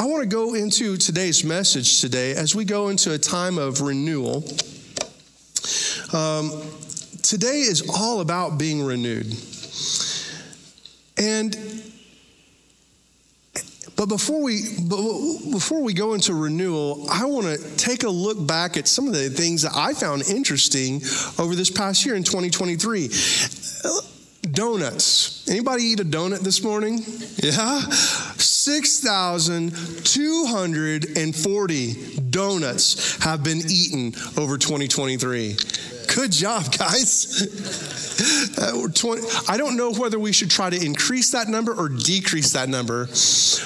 I want to go into today's message today as we go into a time of renewal. Um, today is all about being renewed. And but before we before we go into renewal, I want to take a look back at some of the things that I found interesting over this past year in 2023. Donuts. Anybody eat a donut this morning? Yeah? 6,240 donuts have been eaten over 2023. Good job, guys. Uh, 20, I don't know whether we should try to increase that number or decrease that number,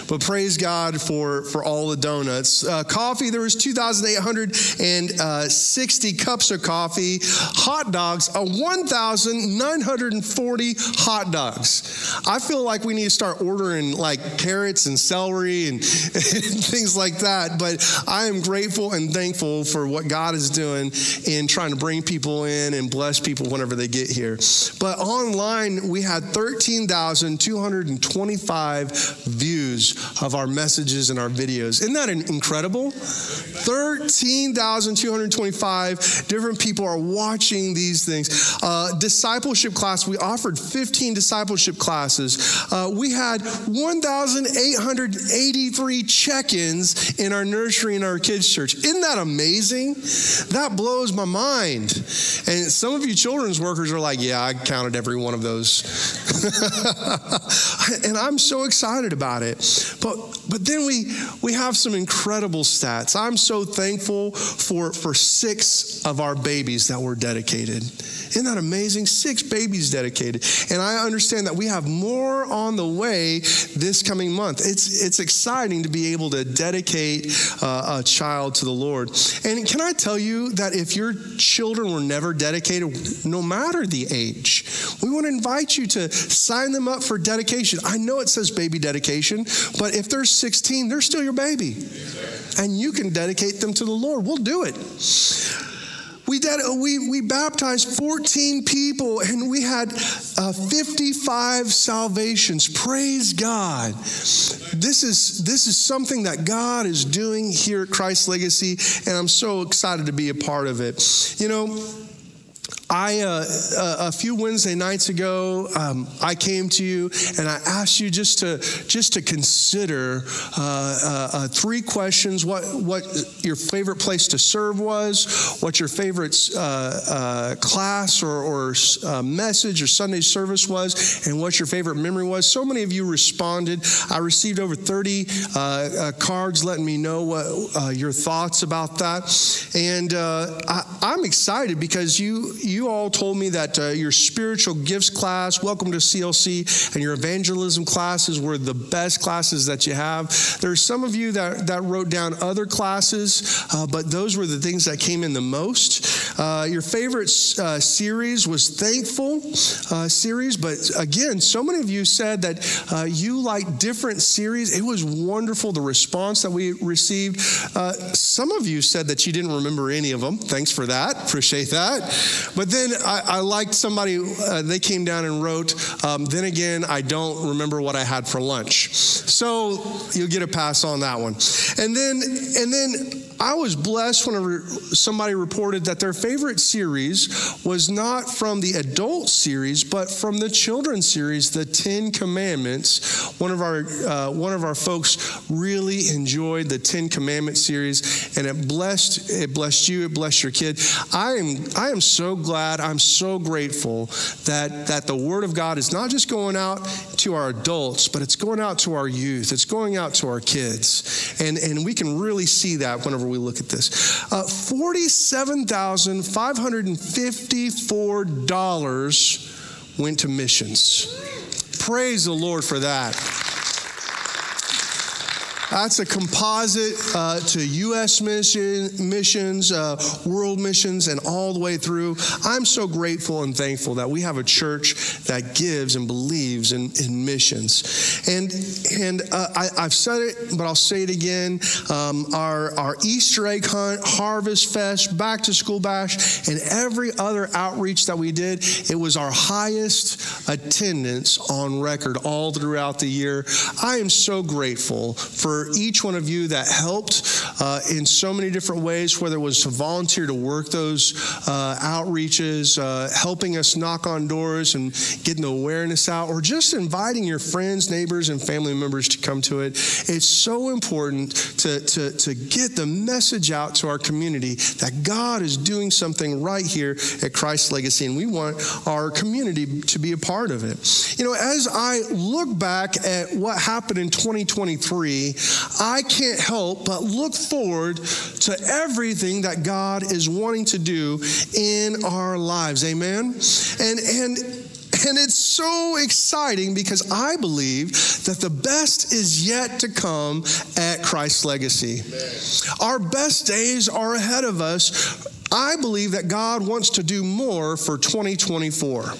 but praise God for, for all the donuts. Uh, coffee, there was 2,860 cups of coffee. Hot dogs, a 1,940 hot dogs. I feel like we need to start ordering like carrots and celery and, and things like that, but I am grateful and thankful for what God is doing in trying to bring people in and bless people whenever they get here. But online, we had 13,225 views of our messages and our videos. Isn't that incredible? 13,225 different people are watching these things. Uh, discipleship class, we offered 15 discipleship classes. Uh, we had 1,883 check ins in our nursery and our kids' church. Isn't that amazing? That blows my mind. And some of you children's workers are like, yeah, I counted every one of those. and I'm so excited about it. But but then we we have some incredible stats. I'm so thankful for for six of our babies that were dedicated. Isn't that amazing? Six babies dedicated. And I understand that we have more on the way this coming month. It's it's exciting to be able to dedicate uh, a child to the Lord. And can I tell you that if your children were never dedicated, no matter the age, we want to invite you to sign them up for dedication. I know it says baby dedication, but if they're 16, they're still your baby. And you can dedicate them to the Lord. We'll do it. We, did, we, we baptized 14 people and we had uh, 55 salvations. Praise God. This is, this is something that God is doing here at Christ Legacy, and I'm so excited to be a part of it. You know, I, uh, a few Wednesday nights ago, um, I came to you and I asked you just to just to consider uh, uh, uh, three questions: what what your favorite place to serve was, what your favorite uh, uh, class or, or message or Sunday service was, and what your favorite memory was. So many of you responded. I received over thirty cards letting me know what your thoughts about that, and I, I'm excited because you you all told me that uh, your spiritual gifts class, welcome to CLC, and your evangelism classes were the best classes that you have. There's some of you that, that wrote down other classes, uh, but those were the things that came in the most. Uh, your favorite uh, series was Thankful uh, series, but again, so many of you said that uh, you like different series. It was wonderful, the response that we received. some of you said that you didn't remember any of them. Thanks for that. Appreciate that. But but then I, I liked somebody, uh, they came down and wrote, um, then again, I don't remember what I had for lunch. So you'll get a pass on that one. And then, and then I was blessed when somebody reported that their favorite series was not from the adult series, but from the children's series, the Ten Commandments. One of our uh, one of our folks really enjoyed the Ten Commandments series, and it blessed it blessed you, it blessed your kid. I am I am so glad, I'm so grateful that that the Word of God is not just going out to our adults, but it's going out to our youth. It's going out to our kids, and and we can really see that whenever we we look at this. Uh, $47,554 went to missions. Praise the Lord for that. That's a composite uh, to U.S. mission, missions, uh, world missions, and all the way through. I'm so grateful and thankful that we have a church that gives and believes in, in missions. And and uh, I, have said it, but I'll say it again. Um, our our Easter egg hunt, Harvest Fest, Back to School Bash, and every other outreach that we did, it was our highest attendance on record all throughout the year. I am so grateful for each one of you that helped uh, in so many different ways, whether it was to volunteer to work those uh, outreaches, uh, helping us knock on doors and getting the awareness out, or just inviting your friends, neighbors, and family members to come to it. It's so important to, to, to get the message out to our community that God is doing something right here at Christ Legacy, and we want our community to be a part of it. You know, as I look back at what happened in 2023, I can't help but look forward to everything that God is wanting to do in our lives. Amen. And and and it's so exciting because I believe that the best is yet to come at Christ's legacy. Amen. Our best days are ahead of us. I believe that God wants to do more for 2024.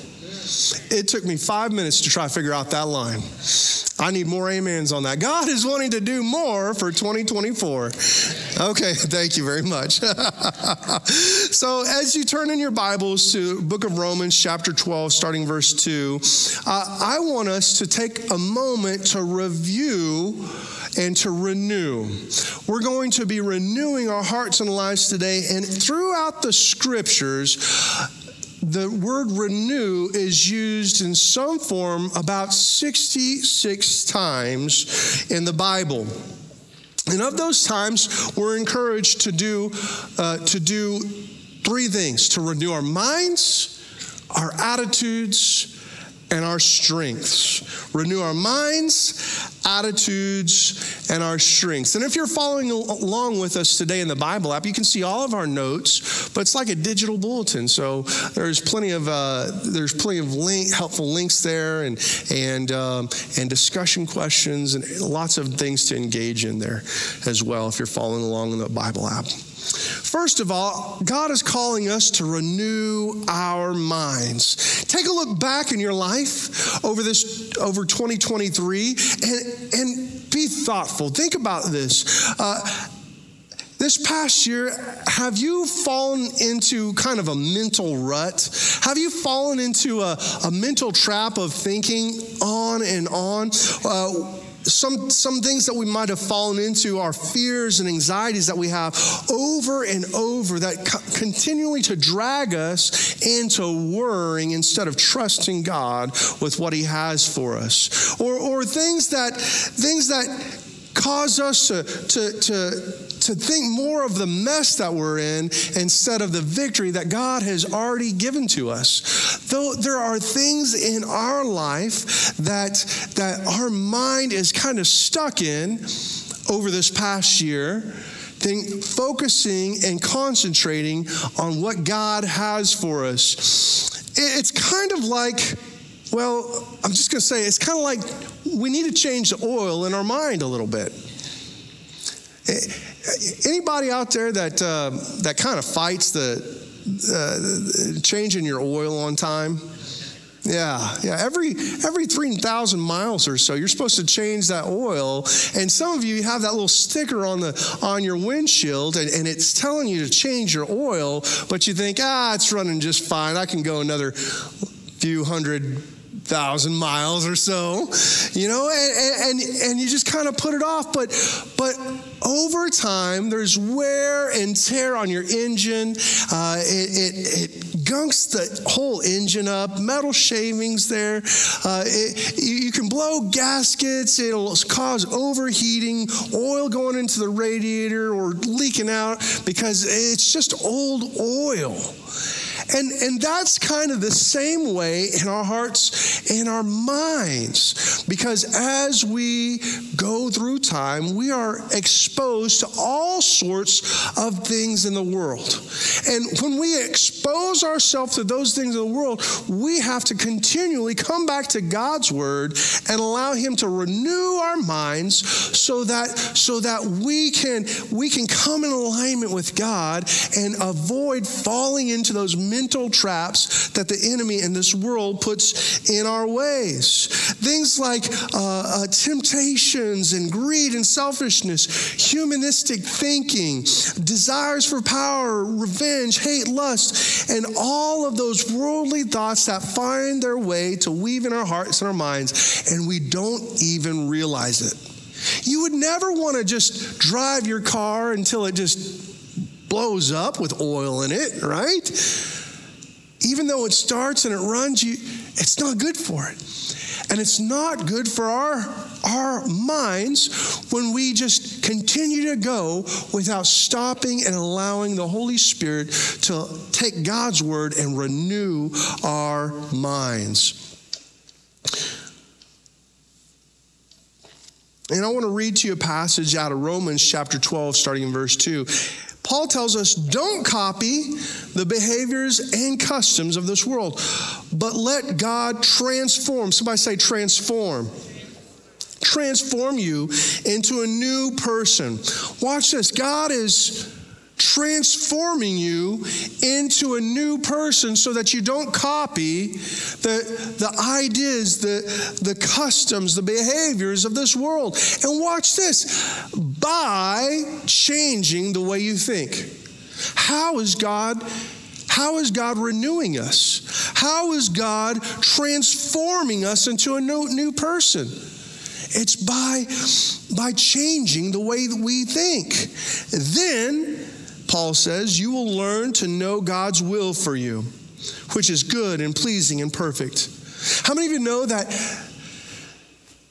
It took me five minutes to try to figure out that line. I need more amens on that. God is wanting to do more for 2024. Okay, thank you very much. so, as you turn in your Bibles to book of Romans, chapter 12, starting verse 2, uh, I want us to take a moment to review and to renew. We're going to be renewing our hearts and lives today, and throughout the scriptures, the word renew is used in some form about 66 times in the Bible. And of those times, we're encouraged to do, uh, to do three things to renew our minds, our attitudes, and our strengths. Renew our minds, attitudes, and our strengths. And if you're following along with us today in the Bible app, you can see all of our notes, but it's like a digital bulletin. So there's plenty of uh, there's plenty of link, helpful links there, and and um, and discussion questions, and lots of things to engage in there as well. If you're following along in the Bible app. First of all, God is calling us to renew our minds. Take a look back in your life over this over 2023 and, and be thoughtful. Think about this. Uh, this past year, have you fallen into kind of a mental rut? Have you fallen into a, a mental trap of thinking on and on? Uh, some, some things that we might have fallen into are fears and anxieties that we have over and over that co- continually to drag us into worrying instead of trusting God with what He has for us. Or, or things that things that cause us to, to, to to think more of the mess that we're in instead of the victory that God has already given to us. Though there are things in our life that, that our mind is kind of stuck in over this past year, think, focusing and concentrating on what God has for us. It's kind of like, well, I'm just going to say, it's kind of like we need to change the oil in our mind a little bit. Anybody out there that uh, that kind of fights the uh, changing your oil on time? Yeah, yeah. Every every three thousand miles or so, you're supposed to change that oil. And some of you have that little sticker on the on your windshield, and, and it's telling you to change your oil, but you think, ah, it's running just fine. I can go another few hundred thousand miles or so, you know, and, and, and you just kind of put it off. But, but over time, there's wear and tear on your engine. Uh, it, it, it, gunks the whole engine up, metal shavings there. Uh, it, you can blow gaskets, it'll cause overheating, oil going into the radiator or leaking out because it's just old oil. And, and that's kind of the same way in our hearts and our minds. Because as we go through time, we are exposed to all sorts of things in the world. And when we expose ourselves to those things in the world, we have to continually come back to God's word and allow Him to renew our minds so that, so that we, can, we can come in alignment with God and avoid falling into those mental traps that the enemy in this world puts in our ways. Things like uh, uh, temptations and greed and selfishness, humanistic thinking, desires for power, revenge, hate, lust, and all of those worldly thoughts that find their way to weave in our hearts and our minds, and we don't even realize it. You would never want to just drive your car until it just blows up with oil in it, right? Even though it starts and it runs, you, it's not good for it. And it's not good for our, our minds when we just continue to go without stopping and allowing the Holy Spirit to take God's word and renew our minds. And I want to read to you a passage out of Romans chapter 12, starting in verse 2. Paul tells us don't copy the behaviors and customs of this world, but let God transform. Somebody say, transform. Transform you into a new person. Watch this. God is transforming you into a new person so that you don't copy the, the ideas, the, the customs, the behaviors of this world. And watch this by changing the way you think. How is God? How is God renewing us? How is God transforming us into a new, new person? It's by, by changing the way that we think. Then Paul says, you will learn to know God's will for you, which is good and pleasing and perfect. How many of you know that,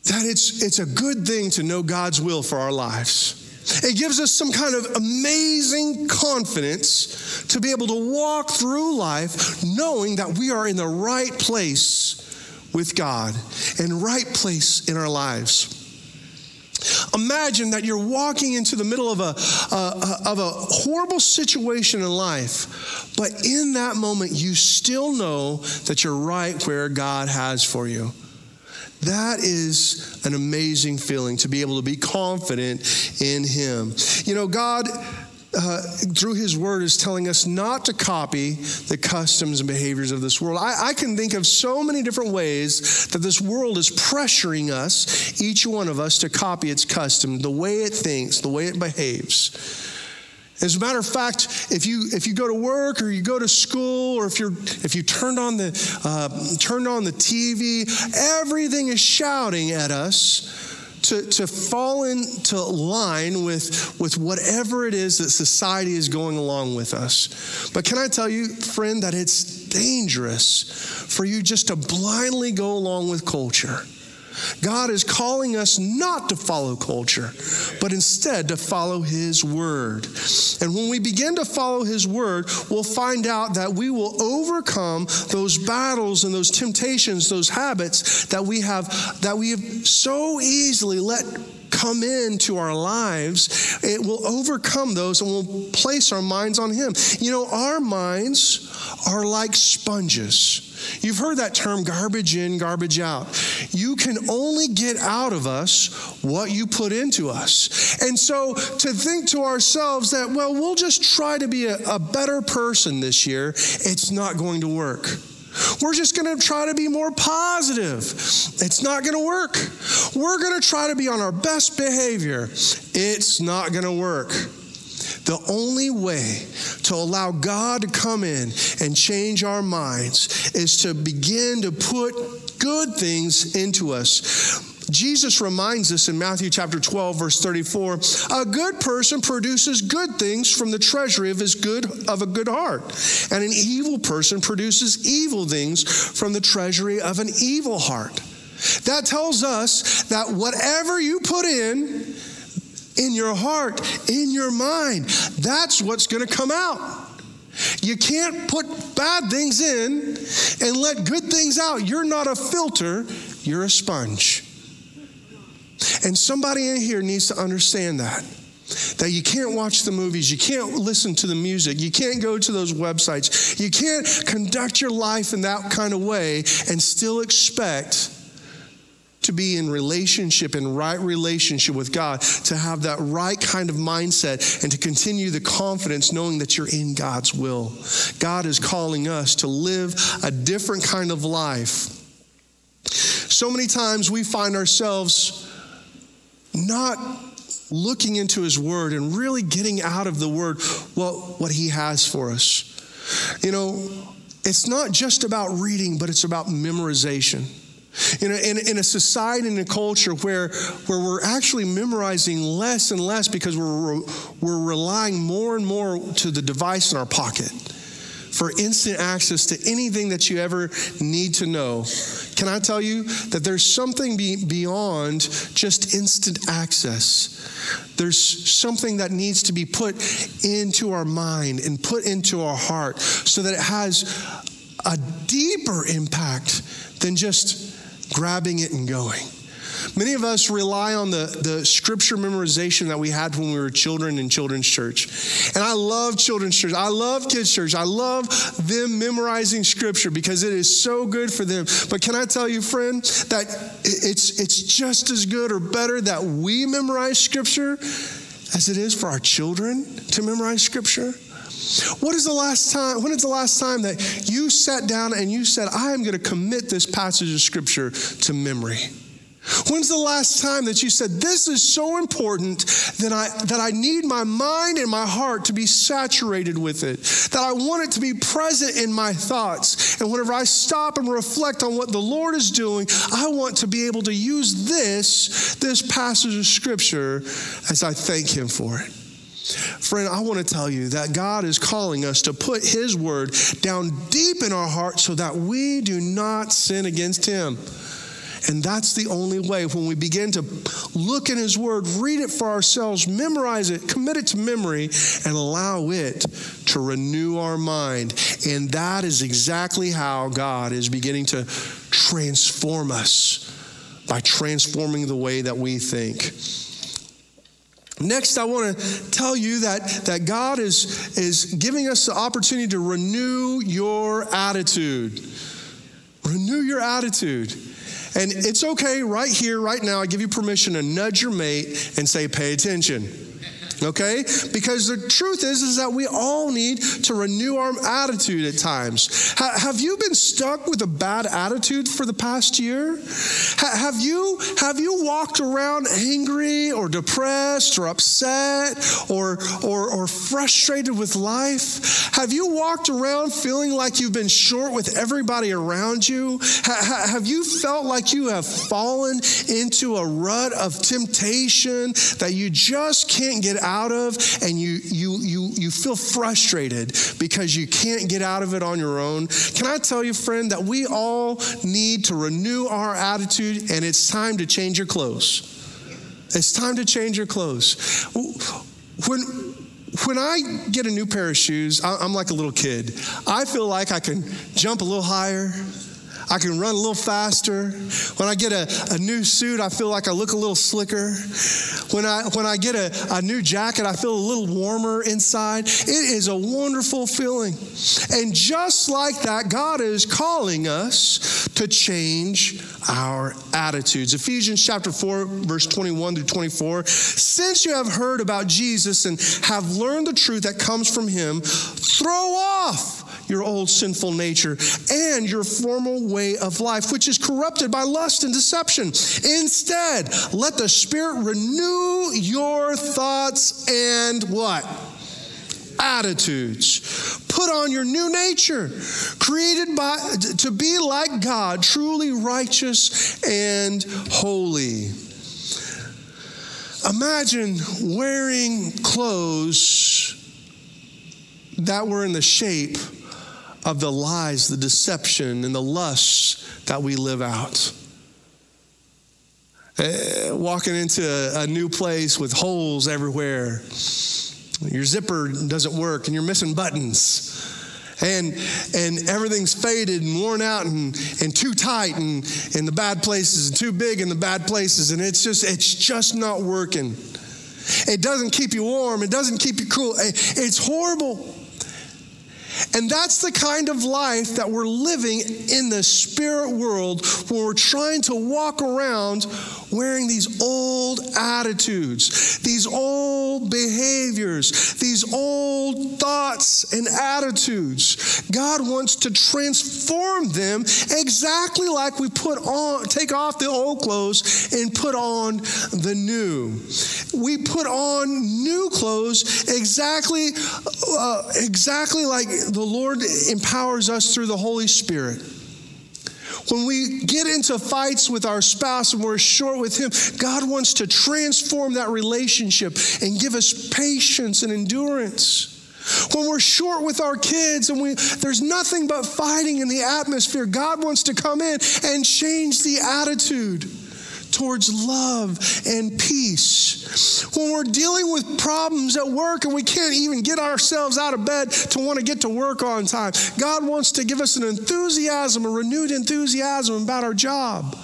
that it's, it's a good thing to know God's will for our lives? It gives us some kind of amazing confidence to be able to walk through life knowing that we are in the right place with God and right place in our lives. Imagine that you're walking into the middle of a, uh, of a horrible situation in life, but in that moment, you still know that you're right where God has for you. That is an amazing feeling to be able to be confident in Him. You know, God uh, through his word is telling us not to copy the customs and behaviors of this world. I, I, can think of so many different ways that this world is pressuring us, each one of us, to copy its custom, the way it thinks, the way it behaves. As a matter of fact, if you if you go to work or you go to school or if you're if you turned on the uh, turned on the TV, everything is shouting at us to, to fall into line with, with whatever it is that society is going along with us. But can I tell you, friend, that it's dangerous for you just to blindly go along with culture. God is calling us not to follow culture, but instead to follow His Word. And when we begin to follow His Word, we'll find out that we will overcome those battles and those temptations, those habits that we have that we have so easily let come into our lives, it will overcome those and we'll place our minds on Him. You know, our minds are like sponges. You've heard that term garbage in, garbage out. You can only get out of us what you put into us. And so to think to ourselves that, well, we'll just try to be a, a better person this year, it's not going to work. We're just going to try to be more positive. It's not going to work. We're going to try to be on our best behavior. It's not going to work. The only way to allow God to come in and change our minds is to begin to put good things into us. Jesus reminds us in Matthew chapter 12 verse 34, a good person produces good things from the treasury of his good of a good heart, and an evil person produces evil things from the treasury of an evil heart. That tells us that whatever you put in in your heart, in your mind. That's what's going to come out. You can't put bad things in and let good things out. You're not a filter, you're a sponge. And somebody in here needs to understand that. That you can't watch the movies, you can't listen to the music, you can't go to those websites, you can't conduct your life in that kind of way and still expect to be in relationship, in right relationship with God, to have that right kind of mindset, and to continue the confidence knowing that you're in God's will. God is calling us to live a different kind of life. So many times we find ourselves not looking into His Word and really getting out of the Word what, what He has for us. You know, it's not just about reading, but it's about memorization. In a, in, in a society and a culture where, where we're actually memorizing less and less because we're, we're relying more and more to the device in our pocket for instant access to anything that you ever need to know. Can I tell you that there's something be, beyond just instant access? There's something that needs to be put into our mind and put into our heart so that it has a deeper impact than just grabbing it and going. Many of us rely on the, the scripture memorization that we had when we were children in children's church. And I love children's church. I love kids' church. I love them memorizing scripture because it is so good for them. But can I tell you, friend, that it's, it's just as good or better that we memorize scripture as it is for our children to memorize scripture? What is the last time, when is the last time that you sat down and you said, I am going to commit this passage of scripture to memory? When's the last time that you said, This is so important that I, that I need my mind and my heart to be saturated with it, that I want it to be present in my thoughts. And whenever I stop and reflect on what the Lord is doing, I want to be able to use this, this passage of Scripture as I thank Him for it. Friend, I want to tell you that God is calling us to put His word down deep in our hearts so that we do not sin against Him. And that's the only way when we begin to look in His Word, read it for ourselves, memorize it, commit it to memory, and allow it to renew our mind. And that is exactly how God is beginning to transform us by transforming the way that we think. Next, I want to tell you that, that God is, is giving us the opportunity to renew your attitude. Renew your attitude. And it's okay right here, right now, I give you permission to nudge your mate and say, pay attention okay? Because the truth is is that we all need to renew our attitude at times. Ha- have you been stuck with a bad attitude for the past year? Ha- have you have you walked around angry or depressed or upset or, or or frustrated with life? Have you walked around feeling like you've been short with everybody around you? Ha- have you felt like you have fallen into a rut of temptation that you just can't get out of and you you you you feel frustrated because you can't get out of it on your own can i tell you friend that we all need to renew our attitude and it's time to change your clothes it's time to change your clothes when when I get a new pair of shoes, I'm like a little kid. I feel like I can jump a little higher. I can run a little faster. When I get a, a new suit, I feel like I look a little slicker. When I, when I get a, a new jacket, I feel a little warmer inside. It is a wonderful feeling. And just like that, God is calling us to change our attitudes. Ephesians chapter 4, verse 21 through 24. Since you have heard about Jesus and have learned the truth that comes from him, throw off your old sinful nature and your former way of life, which is corrupted by lust and deception. Instead, let the Spirit renew your thoughts and what? attitudes. Put on your new nature, created by to be like God, truly righteous and holy. Imagine wearing clothes that were in the shape of the lies, the deception, and the lusts that we live out. Uh, walking into a, new place with holes everywhere, your zipper doesn't work, and you're missing buttons. And and everything's faded and worn out and, and too tight and in the bad places and too big in the bad places. And it's just it's just not working. It doesn't keep you warm. It doesn't keep you cool. It's horrible and that's the kind of life that we're living in the spirit world where we're trying to walk around wearing these old attitudes, these old behaviors, these old thoughts and attitudes. God wants to transform them exactly like we put on, take off the old clothes and put on the new. We put on new clothes exactly, uh, exactly like the Lord empowers us through the Holy Spirit. When we get into fights with our spouse and we're short with Him, God wants to transform that relationship and give us patience and endurance. When we're short with our kids and we, there's nothing but fighting in the atmosphere, God wants to come in and change the attitude towards love and peace. When we're dealing with problems at work and we can't even get ourselves out of bed to want to get to work on time, God wants to give us an enthusiasm, a renewed enthusiasm about our job.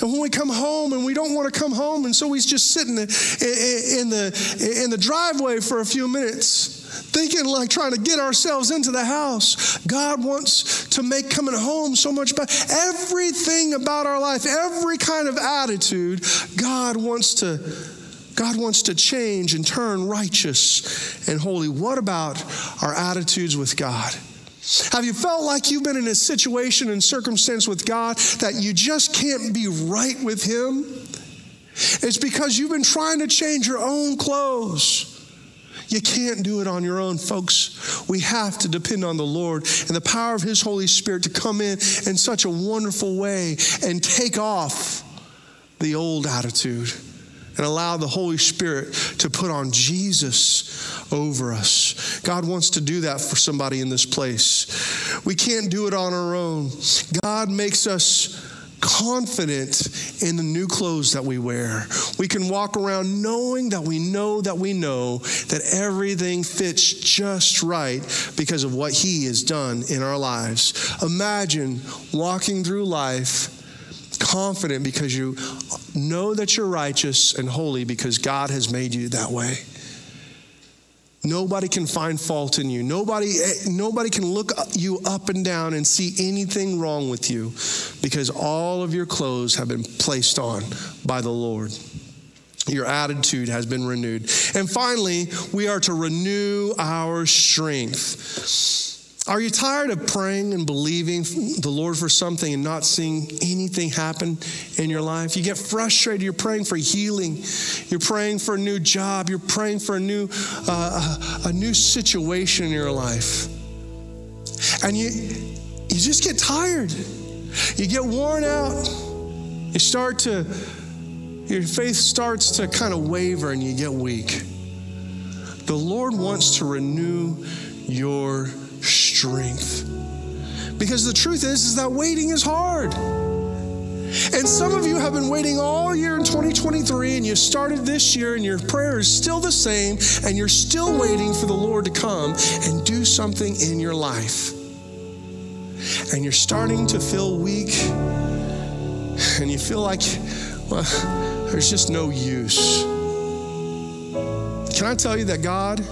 And when we come home and we don't want to come home, and so we just sitting in the, in the, in the driveway for a few minutes thinking like trying to get ourselves into the house. God wants to make coming home so much better. Everything about our life, every kind of attitude, God wants to God wants to change and turn righteous and holy. What about our attitudes with God? Have you felt like you've been in a situation and circumstance with God that you just can't be right with Him? It's because you've been trying to change your own clothes. You can't do it on your own, folks. We have to depend on the Lord and the power of His Holy Spirit to come in in such a wonderful way and take off the old attitude and allow the Holy Spirit to put on Jesus over us. God wants to do that for somebody in this place. We can't do it on our own. God makes us confident in the new clothes that we wear. We can walk around knowing that we know that we know that everything fits just right because of what He has done in our lives. Imagine walking through life confident because you know that you're righteous and holy because God has made you that way. Nobody can find fault in you. Nobody, eh, nobody can look you up and down and see anything wrong with you because all of your clothes have been placed on by the Lord. Your attitude has been renewed. And finally, we are to renew our strength. Are you tired of praying and believing the Lord for something and not seeing anything happen in your life? You get frustrated. You're praying for healing. You're praying for a new job. You're praying for a new, uh, a new situation in your life. And you, you just get tired. You get worn out. You start to, your faith starts to kind of waver and you get weak. The Lord wants to renew your strength. Because the truth is, is that waiting is hard. And some of you have been waiting all year in 2023, and you started this year, and your prayer is still the same, and you're still waiting for the Lord to come and do something in your life. And you're starting to feel weak, and you feel like, well, there's just no use. Can I tell you that God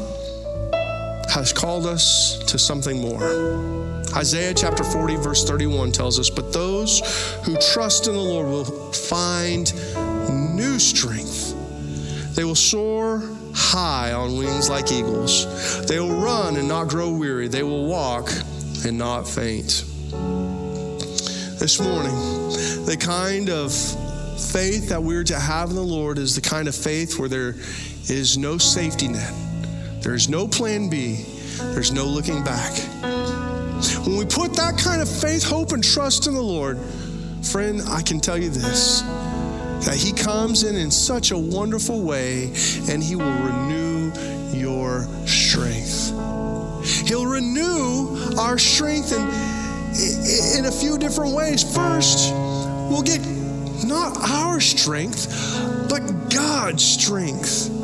has called us to something more. Isaiah chapter 40, verse 31 tells us, But those who trust in the Lord will find new strength. They will soar high on wings like eagles. They will run and not grow weary. They will walk and not faint. This morning, the kind of faith that we're to have in the Lord is the kind of faith where there is no safety net there's no plan B, there's no looking back. When we put that kind of faith, hope, and trust in the Lord, friend, I can tell you this that He comes in in such a wonderful way and He will renew your strength. He'll renew our strength in, in a few different ways. First, we'll get not our strength, but God's strength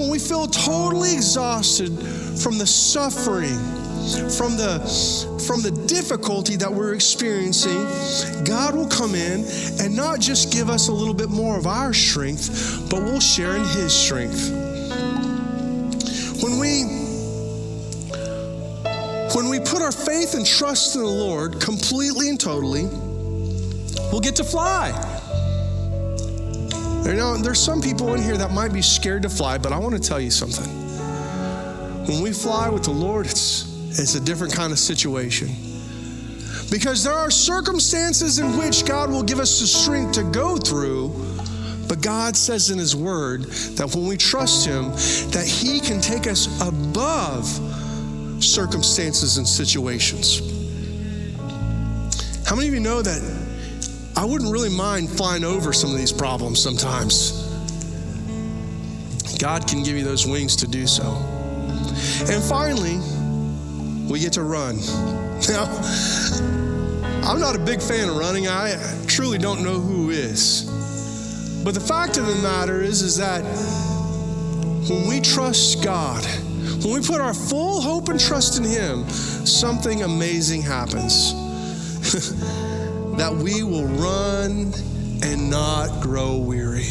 when we feel totally exhausted from the suffering, from the from the difficulty that we're experiencing, God will come in and not just give us a little bit more of our strength, but we'll share in his strength. When we when we put our faith and trust in the Lord completely and totally, we'll get to fly. You know, there's some people in here that might be scared to fly, but I want to tell you something. When we fly with the Lord, it's, it's a different kind of situation. Because there are circumstances in which God will give us the strength to go through, but God says in His Word that when we trust Him, that He can take us above circumstances and situations. How many of you know that I wouldn't really mind flying over some of these problems sometimes? God can give you those wings to do so. And finally, we get to run. Now, I'm not a big fan of running. I truly don't know who is. But the fact of the matter is, is that when we trust God, when we put our full hope and trust in Him, something amazing happens. that we will run and not grow weary.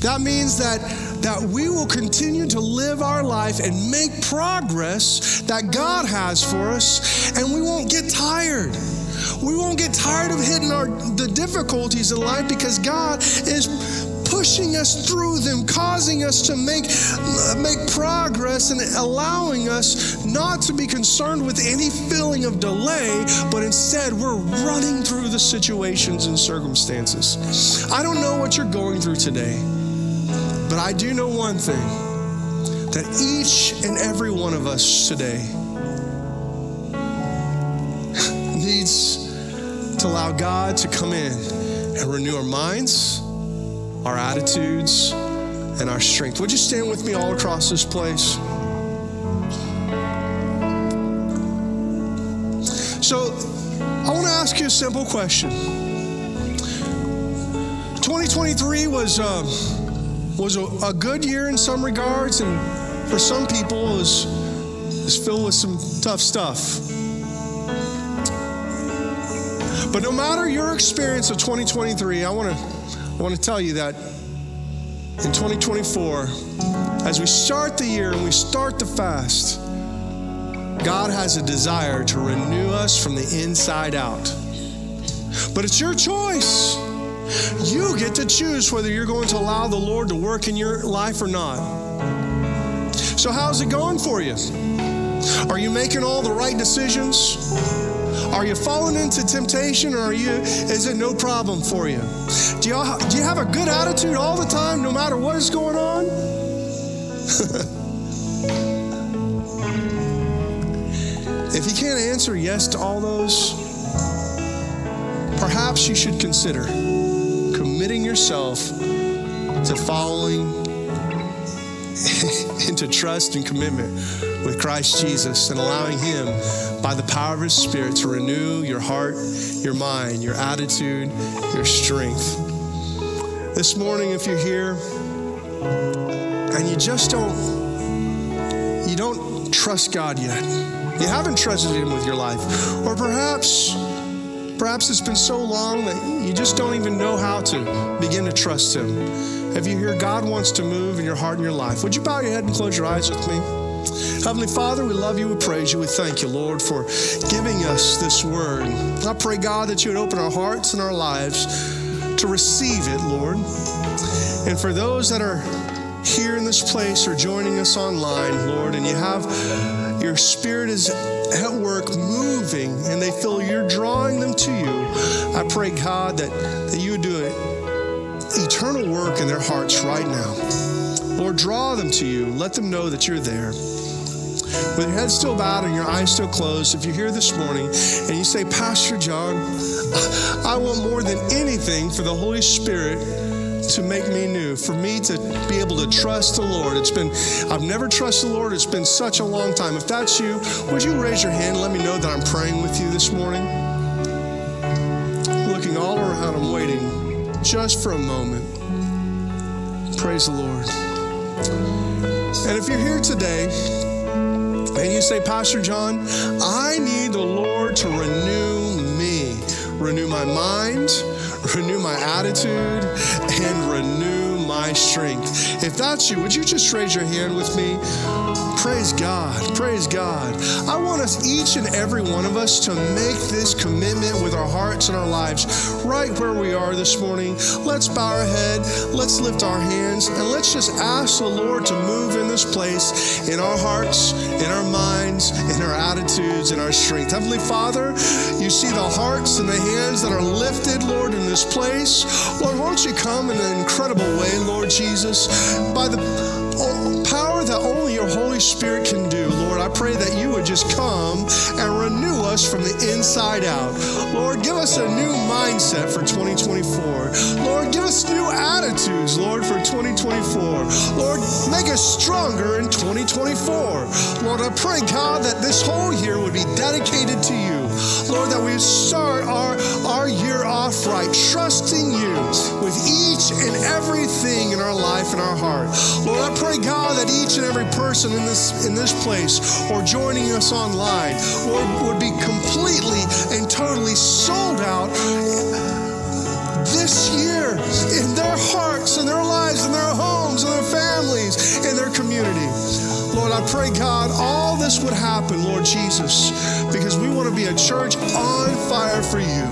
That means that, that we will continue to live our life and make progress that God has for us, and we won't get tired. We won't get tired of hitting our the difficulties in life because God is pushing us through them, causing us to make, uh, make progress and allowing us not to be concerned with any feeling of delay, but instead we're running through the situations and circumstances. I don't know what you're going through today, but I do know one thing that each and every one of us today needs to allow God to come in and renew our minds our attitudes, and our strength. Would you stand with me all across this place? So, I want to ask you a simple question. 2023 was uh, was a, a, good year in some regards, and for some people, it was, was filled with some tough stuff. But no matter your experience of 2023, I want to I want to tell you that in 2024, as we start the year and we start the fast, God has a desire to renew us from the inside out. But it's your choice. You get to choose whether you're going to allow the Lord to work in your life or not. So, how's it going for you? Are you making all the right decisions? Are you falling into temptation or are you is it no problem for you? Do you do you have a good attitude all the time no matter what is going on? if you can't answer yes to all those, perhaps you should consider committing yourself to following into trust and commitment with Christ Jesus and allowing Him, by the power of His Spirit, to renew your heart, your mind, your attitude, your strength. This morning, if you're here and you just don't, you don't trust God yet, you haven't trusted Him with your life, or perhaps Perhaps it's been so long that you just don't even know how to begin to trust Him. If you hear God wants to move in your heart and your life, would you bow your head and close your eyes with me? Heavenly Father, we love you, we praise you, we thank you, Lord, for giving us this word. I pray, God, that you would open our hearts and our lives to receive it, Lord. And for those that are here in this place or joining us online, Lord, and you have your spirit is at work moving and they feel you're drawing them to you, I pray, God, that, that you would do eternal work in their hearts right now. Lord, draw them to you. Let them know that you're there. With your head still bowed and your eyes still closed, if you're here this morning and you say, Pastor John, I want more than anything for the Holy Spirit to make me new, for me to be able to trust the Lord. It's been, I've never trusted the Lord. It's been such a long time. If that's you, would you raise your hand and let me know that I'm praying with you this morning? Looking all around, I'm waiting just for a moment. Praise the Lord. And if you're here today and you say, Pastor John, I need the Lord to renew me, renew my mind renew my attitude, and renew my strength. If that's you, would you just raise your hand with me? Praise God. Praise God. I want us, each and every one of us, to make this commitment with our hearts and our lives right where we are this morning. Let's bow our head, let's lift our hands, and let's just ask the Lord to move in this place in our hearts, in our minds, in our attitudes, in our strength. Heavenly Father, you see the hearts and the hands that are lifted, Lord, in this place. Lord, won't you come in an incredible way, Lord Jesus, by the power that only your Holy Spirit can do, Lord, I pray that you would just come and renew us from the inside out. Lord, give us a new mindset for 2024. Lord, give us new attitudes, Lord, for 2024. Lord, make us stronger in 2024. Lord, I pray, God, that this whole year would be dedicated to you. Lord, that we start our, our year off right, trusting you with each and everything in our life and our heart. Lord, I pray, God, that each and every person in this in this place or joining us online, Lord, would be completely and totally sold out this year in their hearts, in their lives, in their homes, in their families, in their community. Lord, I pray, God, all this would happen, Lord Jesus, because we want to be a church on fire for you.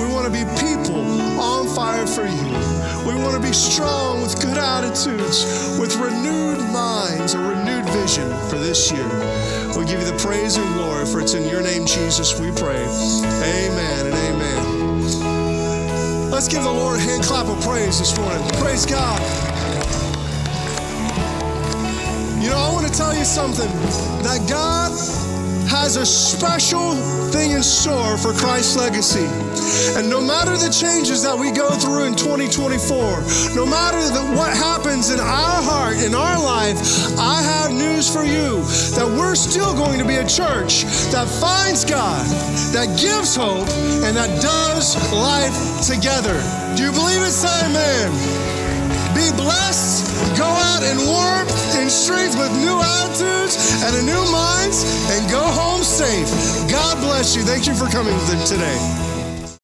We want to be people on fire for you. We want to be strong with good attitudes, with renewed minds, a renewed vision for this year. We give you the praise and glory, for it's in your name, Jesus, we pray. Amen and amen. Let's give the Lord a hand clap of praise this morning. Praise God. You know, I want to tell you something that God has a special thing in store for Christ's legacy. And no matter the changes that we go through in 2024, no matter the, what happens in our heart, in our life, I have news for you that we're still going to be a church that finds God, that gives hope, and that does life together. Do you believe it? Say amen. Be blessed. Go out in warmth, in strength with new attitudes and a new minds, and go home safe. God bless you. Thank you for coming today.